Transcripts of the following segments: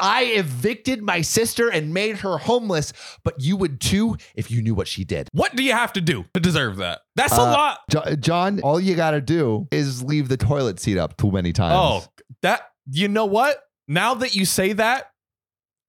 I evicted my sister and made her homeless, but you would too if you knew what she did. What do you have to do to deserve that? That's a Uh, lot. Jo- John, all you got to do is leave the toilet seat up too many times. Oh, that you know what? Now that you say that,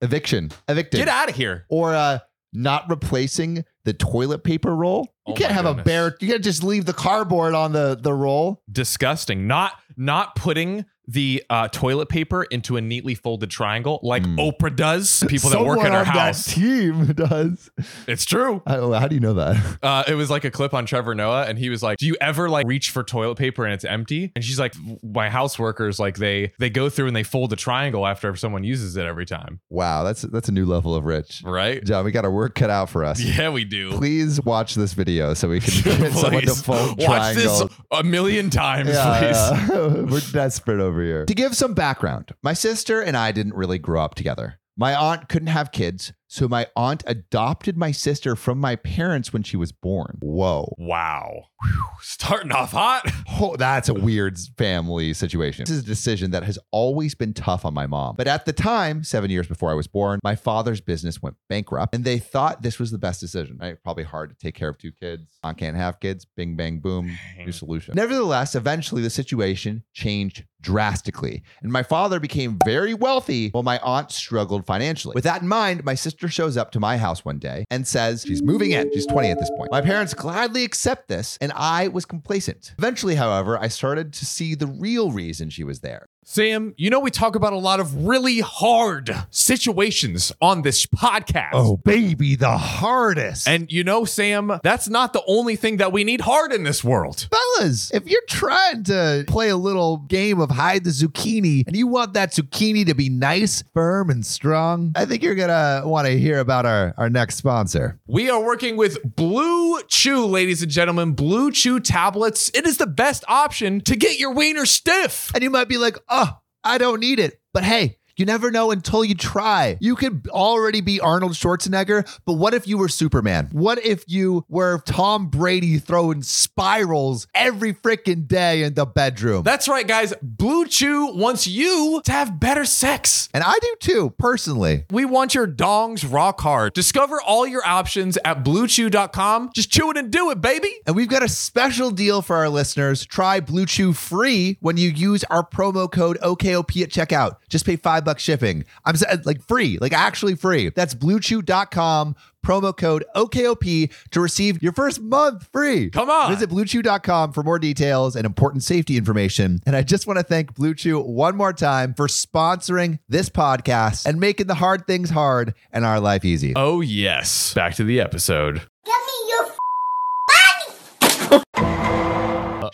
eviction. Evicted. get out of here. or uh not replacing the toilet paper roll. You Oh can't my have a goodness. bare. You can't just leave the cardboard on the the roll. Disgusting. Not not putting the uh, toilet paper into a neatly folded triangle like Mm. Oprah does. People that work at Someone her on house. That team does. It's true. How, how do you know that? Uh, it was like a clip on Trevor Noah, and he was like, "Do you ever like reach for toilet paper and it's empty?" And she's like, "My house workers like they they go through and they fold a triangle after someone uses it every time, Wow, that's that's a new level of rich. right?" John, we got our work cut out for us. Yeah, we do. Please watch this video so we can get someone to fold Watch this a million times, Yeah, please. yeah. We're desperate over here. To give some background, my sister and I didn't really grow up together. My aunt couldn't have kids, so my aunt adopted my sister from my parents when she was born. Whoa. Wow, Whew. starting off hot. Oh, that's a weird family situation. This is a decision that has always been tough on my mom. But at the time, seven years before I was born, my father's business went bankrupt and they thought this was the best decision, right? Probably hard to take care of two kids. Aunt can't have kids. Bing, bang, boom. New solution. Nevertheless, eventually the situation changed drastically, and my father became very wealthy while my aunt struggled financially. With that in mind, my sister shows up to my house one day and says she's moving in. She's 20 at this point. My parents gladly accept this, and I was complacent. Eventually, however, I started to see the real reason she was there. Sam, you know we talk about a lot of really hard situations on this podcast. Oh, baby, the hardest. And you know, Sam, that's not the only thing that we need hard in this world. fellas, if you're trying to play a little game of hide the zucchini and you want that zucchini to be nice, firm, and strong, I think you're gonna want to hear about our, our next sponsor. We are working with Blue Chew, ladies and gentlemen. Blue Chew tablets. It is the best option to get your wiener stiff. And you might be like, oh, I don't need it. But hey, you never know until you try. You could already be Arnold Schwarzenegger, but what if you were Superman? What if you were Tom Brady throwing spirals every freaking day in the bedroom? That's right, guys. Blue Chew wants you to have better sex. and I do too, personally. We want your dongs rock hard. Discover all your options at bluechew.com. Just chew it and do it, baby. And we've got a special deal for our listeners. Try Blue Chew free when you use our promo code OKOP at checkout. Just pay five bucks shipping. I'm like free, like actually free. That's bluechew.com, promo code OKOP to receive your first month free. Come on. Visit bluechew.com for more details and important safety information. And I just want to thank Blue Chew one more time for sponsoring this podcast and making the hard things hard and our life easy. Oh, yes. Back to the episode.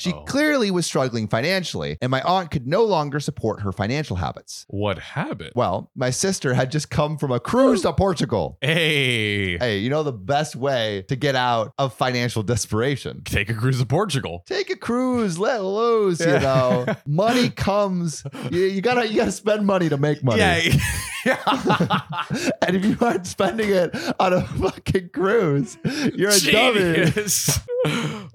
She Uh-oh. clearly was struggling financially, and my aunt could no longer support her financial habits. What habit? Well, my sister had just come from a cruise to Portugal. Hey, Hey, you know the best way to get out of financial desperation? take a cruise to Portugal. Take a cruise, let loose, you know. money comes. You, you gotta you gotta spend money to make money. Yeah. and if you aren't spending it on a fucking cruise, you're a dummy.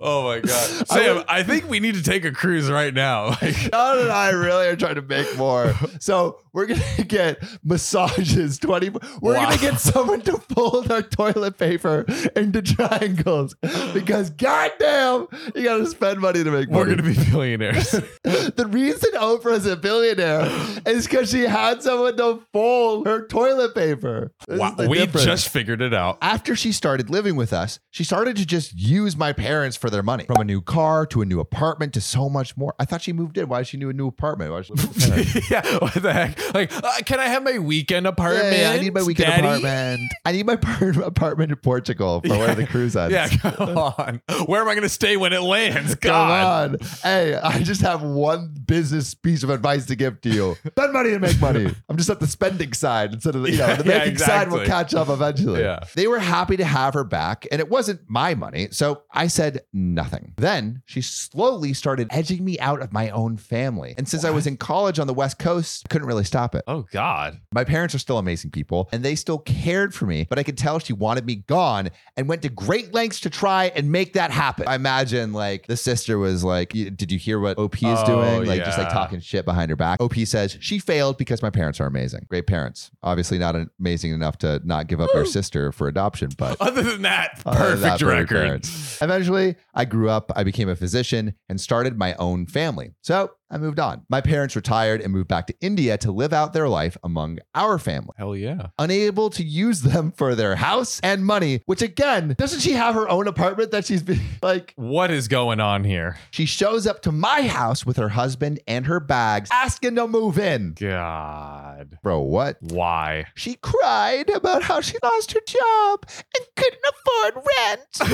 Oh my god, I Sam! would- I think we need to take a cruise right now. Like, and I really are trying to make more. So we're gonna get massages 20. We're Wow. gonna get someone to fold our toilet paper into triangles because goddamn, you gotta spend money to make more. we're gonna be billionaires. the reason Oprah's a billionaire is because she had someone to fold her toilet paper. This wow, we difference. just figured it out. After she started living with us, she started to just use my parents for their money. From a new car to a new apartment to so much more. I thought she moved in. Why did she need a new apartment? Why did she live with her parents? yeah, what the heck? Like, uh, can I have my weekend apartment? Yeah, I need my weekend Daddy? apartment. I need my par- apartment in Portugal for one of the cruise ends. Yeah, come on. Where am I going to stay when it lands? Come on. Hey, I just have one business piece of advice to give to you. Spend money to make money. I'm just at the spending side instead of the, you know, Yeah, the yeah, making side will catch up eventually. Yeah. They were happy to have her back, and it wasn't my money. So I said nothing. Then she slowly started edging me out of my own family. And since I was in college on the West Coast, couldn't really stop it. Oh, God. My parents are still amazing people and they still cared for me, but I could tell she wanted me gone and went to great lengths to try and make that happen. I imagine like the sister was like, Did you hear what OP is Oh, doing? Like just like talking shit behind her back. OP says she failed because my parents are amazing. Great parents. Obviously, not amazing enough to not give up their sister for adoption, but Other than that, other than perfect that, very record. parents. Eventually, I grew up, I became a physician, and started my own family. So I moved on. My parents retired and moved back to India to live out their life among our family. Hell yeah. Unable to use them for their house and money, which again, doesn't she have her own apartment that she's been like? What is going on here? She shows up to my house with her husband and her bags, asking to move in. God. Bro, what? Why? She cried about how she lost her job and couldn't afford rent. and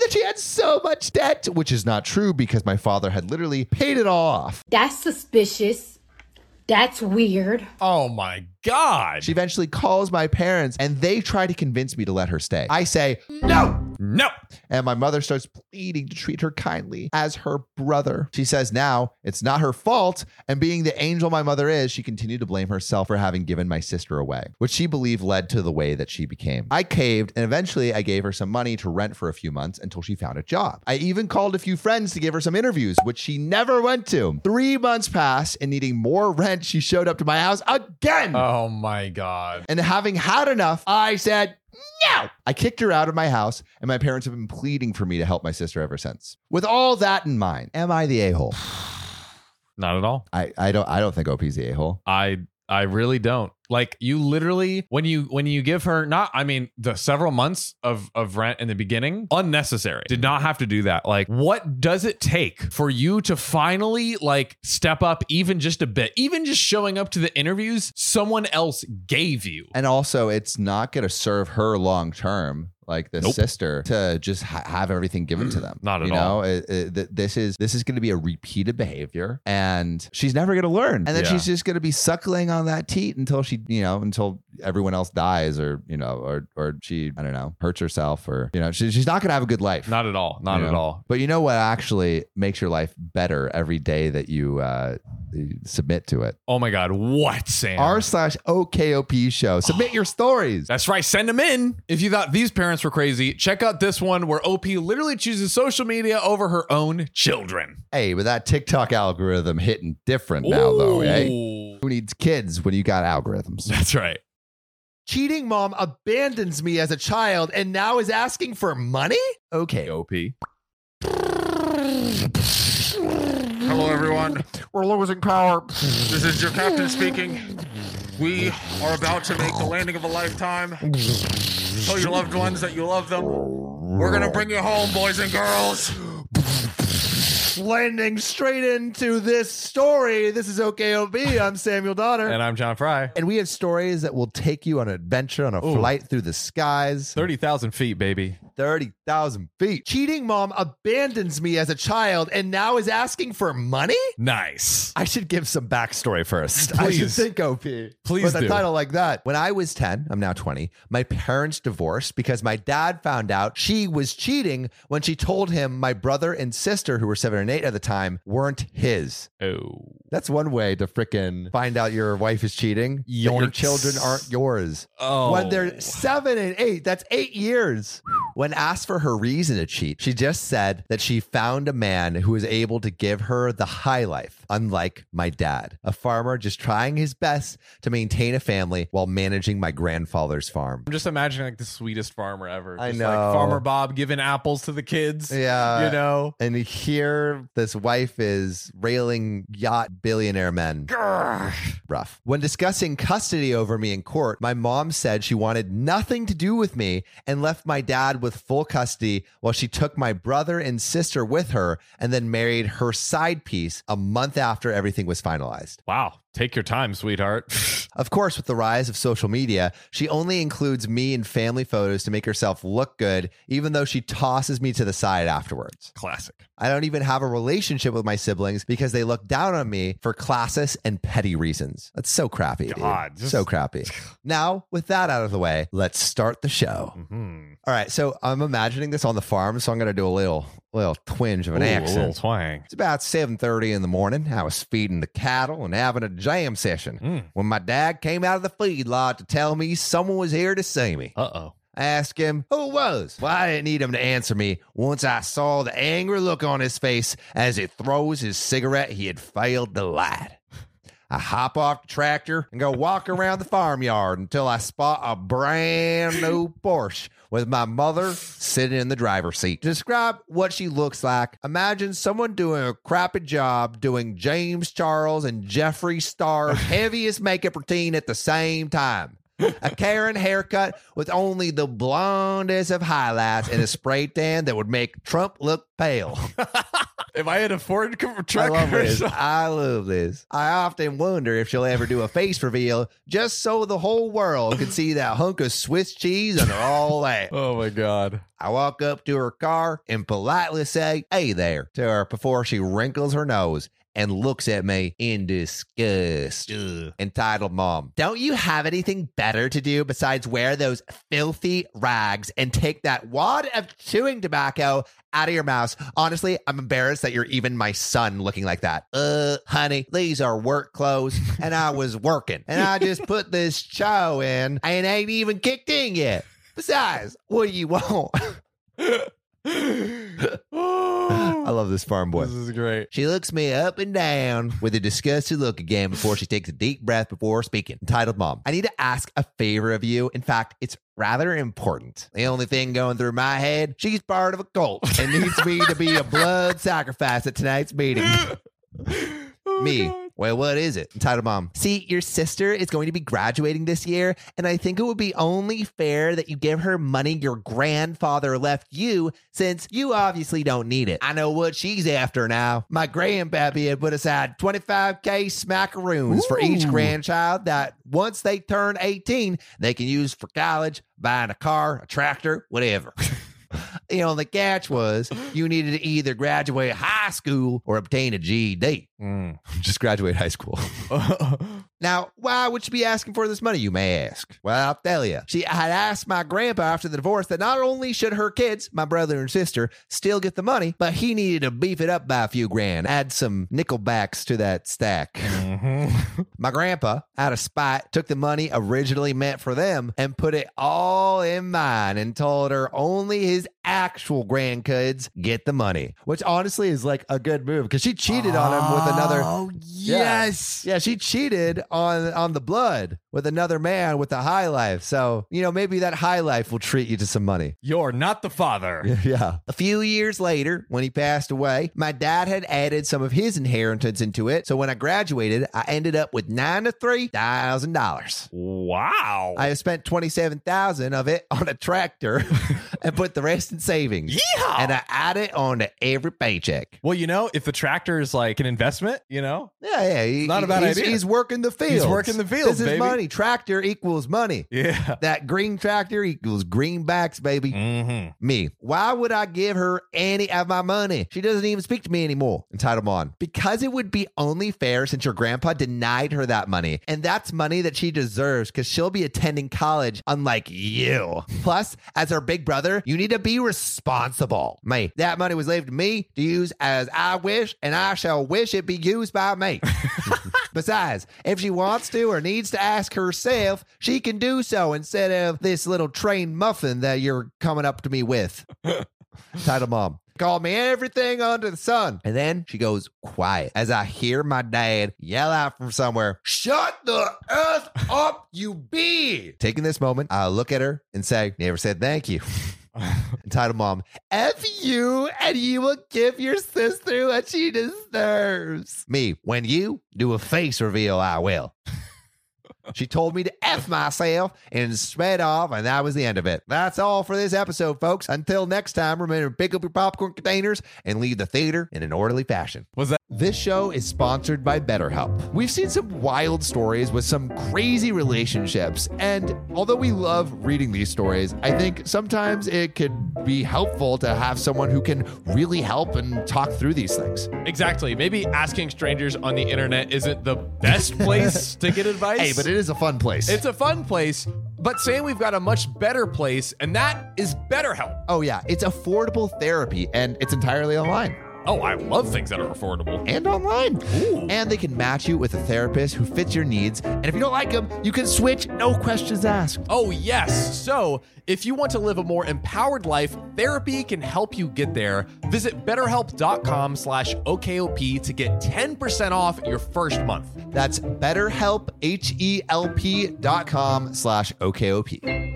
that she had so much debt, which is not true because my father had literally paid it all off. That's suspicious. That's weird. oh my God. She eventually calls my parents and they try to convince me to let her stay. I say, no. No. And my mother starts pleading to treat her kindly as her brother. She says now it's not her fault. And being the angel my mother is, she continued to blame herself for having given my sister away, which she believed led to the way that she became. I caved and eventually I gave her some money to rent for a few months until she found a job. I even called a few friends to give her some interviews, which she never went to. Three months passed and needing more rent, she showed up to my house again. Oh my God. And having had enough, I said, no. I kicked her out of my house, and my parents have been pleading for me to help my sister ever since. With all that in mind, am I the a-hole? Not at all. I, I don't I don't think OP's the a-hole. I I really don't. Like you literally when you when you give her not I mean the several months of of rent in the beginning unnecessary. Did not have to do that. Like what does it take for you to finally like step up even just a bit? Even just showing up to the interviews someone else gave you. And also, it's not going to serve her long term, like the Nope. sister, to just ha- have everything given to them. Not at you know. It- it- th- this is this is going to be a repeated behavior, and she's never going to learn. And then Yeah. she's just going to be suckling on that teat until she, you know, until everyone else dies, or you know, or or she, I don't know, hurts herself, or you know, she, she's not going to have a good life. Not at all. Not you at know? all. But you know what actually makes your life better every day that you uh, you submit to it? Oh my god, what Sam? R slash OKOP show. Submit your stories. That's right. Send them in. If you thought these parents were crazy, check out this one where OP literally chooses social media over her own children. Hey, with that TikTok algorithm hitting different now, though, eh? Ooh. Who needs kids when you got algorithms? That's right. Cheating mom abandons me as a child and now is asking for money? Okay, OP. Hello, everyone. we're losing power. This is your captain speaking. We are about to make the landing of a lifetime. Tell your loved ones that you love them. We're gonna bring you home, boys and girls. Landing straight into this story. This is OKOP. I'm Samuel Donner. And I'm John Frye. And we have stories that will take you on an adventure on a Ooh. flight through the skies. 30,000 feet, baby. 30,000 feet. Cheating mom abandons me as a child and now is asking for money? Nice. I should give some backstory first. I should think OP. Please With a title like that. When I was 10, I'm now 20, my parents divorced because my dad found out she was cheating when she told him my brother and sister, who were seven and eight at the time, weren't his. Oh. That's one way to frickin' find out your wife is cheating. Your children aren't yours. Oh. When they're seven and eight, that's eight years. When asked for her reason to cheat, she just said that she found a man who was able to give her the high life, unlike my dad, a farmer just trying his best to maintain a family while managing my grandfather's farm. I'm just imagining like the sweetest farmer ever. I Just know. Like Farmer Bob giving apples to the kids. Yeah. You know? And here, this wife is railing yacht billionaire men. Rough. When discussing custody over me in court, my mom said she wanted nothing to do with me and left my dad with full custody while she took my brother and sister with her and then married her side piece a month after everything was finalized. Wow. Take your time, sweetheart. Of course, with the rise of social media, she only includes me in family photos to make herself look good, even though she tosses me to the side afterwards. Classic. I don't even have a relationship with my siblings because they look down on me for classist and petty reasons. That's so crappy. God, just- so crappy. now, with that out of the way, let's start the show. Hmm. All right, so I'm imagining this on the farm, so I'm going to do a little little twinge of an Ooh, a accent. little twang. It's about 7:30 in the morning. I was feeding the cattle and having a jam session Mm. when my dad came out of the feed lot to tell me someone was here to see me. Uh oh. I asked him who it was. Well, I didn't need him to answer me once I saw the angry look on his face as he throws his cigarette he had failed to light. I hop off the tractor and go walk around the farmyard until I spot a brand new Porsche with my mother sitting in the driver's seat. To describe what she looks like, imagine someone doing a crappy job doing James Charles and Jeffree Star's heaviest makeup routine at the same time. A Karen haircut with only the blondest of highlights and a spray tan that would make Trump look pale. If I had a Ford co- I truck love this. I love this. I often wonder if she'll ever do a face reveal just so the whole world can see that hunk of Swiss cheese under all that. Oh my god. I walk up to her car and politely say, Hey there, to her before she wrinkles her nose and looks at me in disgust. Entitled Mom, don't you have anything better to do besides wear those filthy rags and take that wad of chewing tobacco out of your mouth? Honestly, I'm embarrassed that you're even my son looking like that. Uh, honey, these are work clothes and I was working and I just put this chow in and ain't even kicked in yet. Besides, what do you want? I love this farm boy. This is great. She looks me up and down with a disgusted look again before she takes a deep breath before speaking. Entitled Mom, I need to ask a favor of you. In fact, it's rather important. The only thing going through my head, she's part of a cult and needs me to be a blood sacrifice at tonight's meeting. Oh me. Well, what is it? Entitled Mom. See, your sister is going to be graduating this year, and I think it would be only fair that you give her money your grandfather left you, since you obviously don't need it. I know what she's after now. My grandpappy had put aside 25K smackaroons for each grandchild that once they turn 18, they can use for college, buying a car, a tractor, whatever. You know, the catch was you needed to either graduate high school or obtain a GED. Mm. Just graduate high school. Now, why would she be asking for this money, you may ask? Well, I'll tell you. She had asked my grandpa after the divorce that not only should her kids, my brother and sister, still get the money, but he needed to beef it up by a few grand, add some nickelbacks to that stack. Mhm. My grandpa, out of spite, took the money originally meant for them and put it all in mine and told her only his actual grandkids get the money, which honestly is like a good move because she cheated on him with another. Oh yes. Yeah, she cheated on on the blood with another man with a high life. So, you know, maybe that high life will treat you to some money. You're not the father. Yeah. A few years later, when he passed away, my dad had added some of his inheritance into it. So when I graduated, I ended up with nine to three thousand dollars. Wow. I have spent twenty seven thousand of it on a tractor and put the rest in savings. Yeehaw. And I add it on to every paycheck. well, you know, if the tractor is like an investment, you know, Yeah, yeah. He, Not a bad he's, idea. He's working the fields. working the fields, This is baby. money. Tractor equals money. yeah. That green tractor equals greenbacks, baby. Mm-hmm. Me. Why would I give her any of my money? She doesn't even speak to me anymore. Entitled on. Because it would be only fair since your grandpa denied her that money. And that's money that she deserves because she'll be attending college, unlike you. Plus, as her big brother, you need to be responsible. Me. That money was left to me to use as I wish, and I shall wish it be used by me. Besides, if she wants to or needs to ask herself, she can do so instead of this little trained muffin that you're coming up to me with. Title mom. Call me everything under the sun. And then she goes quiet as I hear my dad yell out from somewhere, Shut the earth up, you bee. Taking this moment, I look at her and say, Never said thank you. Entitled mom, F you, and you will give your sister what she deserves. Me, when you do a face reveal, I will. She told me to F myself and sped off, and that was the end of it. That's all for this episode, folks. Until next time, remember to pick up your popcorn containers and leave the theater in an orderly fashion. Was that This show is sponsored by BetterHelp. We've seen some wild stories with some crazy relationships, and although we love reading these stories, I think sometimes it could be helpful to have someone who can really help and talk through these things. exactly? Maybe asking strangers on the internet isn't the best place to get advice. Hey, but it is a fun place. it's a fun place. But saying we've got a much better place, and that is BetterHelp. oh, yeah, it's affordable therapy and it's entirely online. Oh, I love things that are affordable. and online. And they can match you with a therapist who fits your needs. And if you don't like them, you can switch, no questions asked. Oh, yes. So, if you want to live a more empowered life, therapy can help you get there. Visit betterhelp.com slash OKOP to get 10% off your first month. That's betterhelp, H-E-L-P dot com slash OKOP.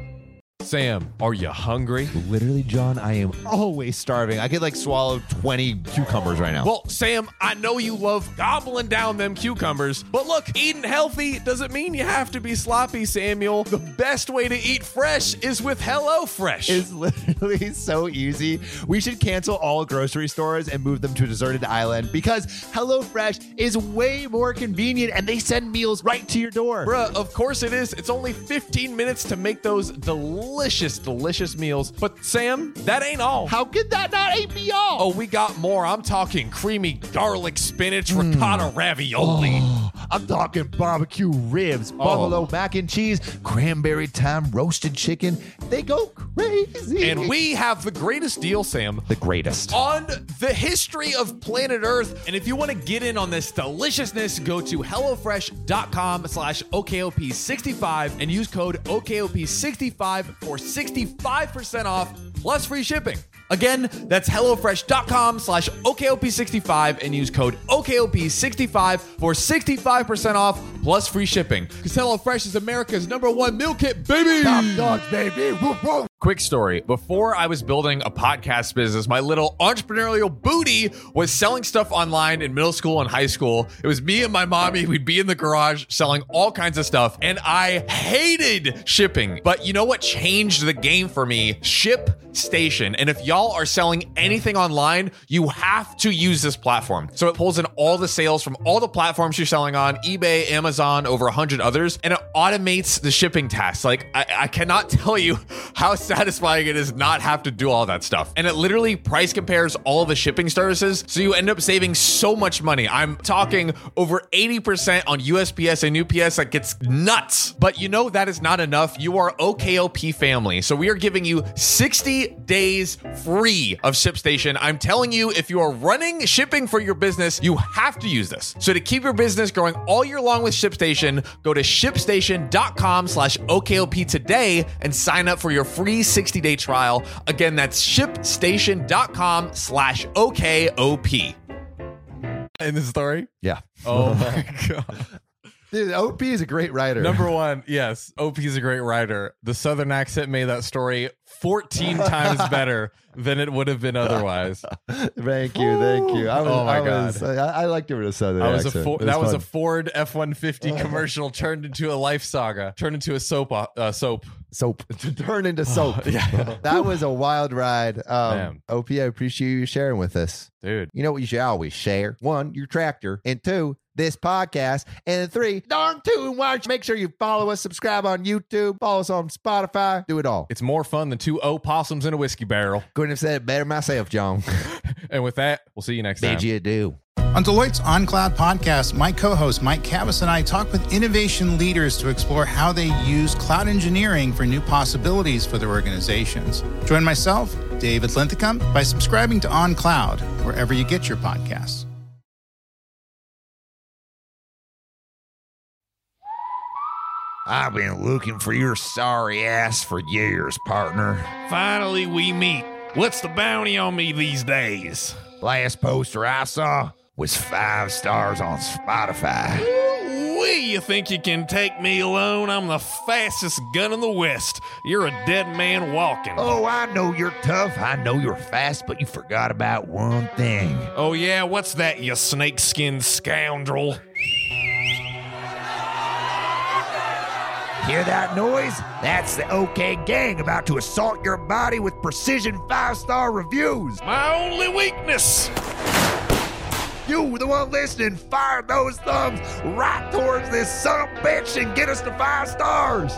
Sam, are you hungry? Literally, John, I am always starving. I could like swallow 20 cucumbers right now. Well, Sam, I know you love gobbling down them cucumbers, but look, eating healthy doesn't mean you have to be sloppy, Samuel. The best way to eat fresh is with HelloFresh. It's literally so easy. We should cancel all grocery stores and move them to a deserted island because HelloFresh is way more convenient and they send meals right to your door. Bruh, of course it is. It's only 15 minutes to make those delicious, delicious delicious meals. But Sam, that ain't all. How could that not be all? Oh, we got more. I'm talking creamy garlic spinach ricotta hmm. ravioli. Oh. I'm talking barbecue ribs, oh. buffalo mac and cheese, cranberry thyme roasted chicken. They go crazy. And we have the greatest deal, Sam. the greatest. On the history of planet Earth. And if you want to get in on this deliciousness, go to HelloFresh.com slash OKOP65 and use code OKOP65 for 65% off plus free shipping. Again, that's HelloFresh.com slash OKOP65 and use code OKOP65 for 65% off plus free shipping. Because HelloFresh is America's number one meal kit, baby! Top dogs, baby. Woof, woof. Quick story. Before I was building a podcast business, my little entrepreneurial booty was selling stuff online in middle school and high school. It was me and my mommy. We'd be in the garage selling all kinds of stuff, and I hated shipping. But you know what changed the game for me? Ship Station. And if y'all are selling anything online, you have to use this platform. So it pulls in all the sales from all the platforms you're selling on eBay, Amazon, over 100 others, and it automates the shipping tasks. Like, I, I cannot tell you how satisfying it is not have to do all that stuff. And it literally price compares all the shipping services. So you end up saving so much money. I'm talking over 80% on USPS and UPS. That gets nuts. But you know that is not enough. You are OKOP family. So we are giving you 60 days free of ShipStation. I'm telling you, if you are running shipping for your business, you have to use this. So to keep your business growing all year long with ShipStation, go to shipstation.com slash OKOP today and sign up for your free 60-day trial. Again, that's shipstation.com slash OKOP. In the story? Yeah. Oh my God. Dude, OP is a great writer. Number one, yes, OP is a great writer. The Southern accent made that story 14 times better than it would have been otherwise. thank you, thank you. I was, Oh my I was, I, I liked it with a southern I was a accent. Fo- It that was a. Ford F one fifty commercial turned into a life saga, turned into a soap uh, soap. soap to turn into soap. yeah. that was a wild ride. Um, OP, I appreciate you sharing with us. Dude. You know what you should always share? One, your tractor, and two, this podcast, and three, darn two, and watch. Make sure you follow us, subscribe on YouTube, follow us on Spotify, do it all. It's more fun than two opossums in a whiskey barrel. Couldn't have said it better myself, John. And with that, we'll see you next time. Bid you do. On Deloitte's OnCloud podcast, my co host Mike Kavis and I talk with innovation leaders to explore how they use cloud engineering for new possibilities for their organizations. Join myself, David Linthicum, by subscribing to OnCloud, wherever you get your podcasts. I've been looking for your sorry ass for years, partner. Finally, we meet. What's the bounty on me these days? Last poster I saw was five stars on Spotify. Wee, you think you can take me alone? I'm the fastest gun in the West. You're a dead man walking. Oh, I know you're tough. I know you're fast, but you forgot about one thing. Oh, yeah, what's that, you snakeskin scoundrel? Hear that noise? That's the OK Gang about to assault your body with precision five star reviews. My only weakness. You, the one listening, fire those thumbs right towards this son of a bitch and get us to five stars.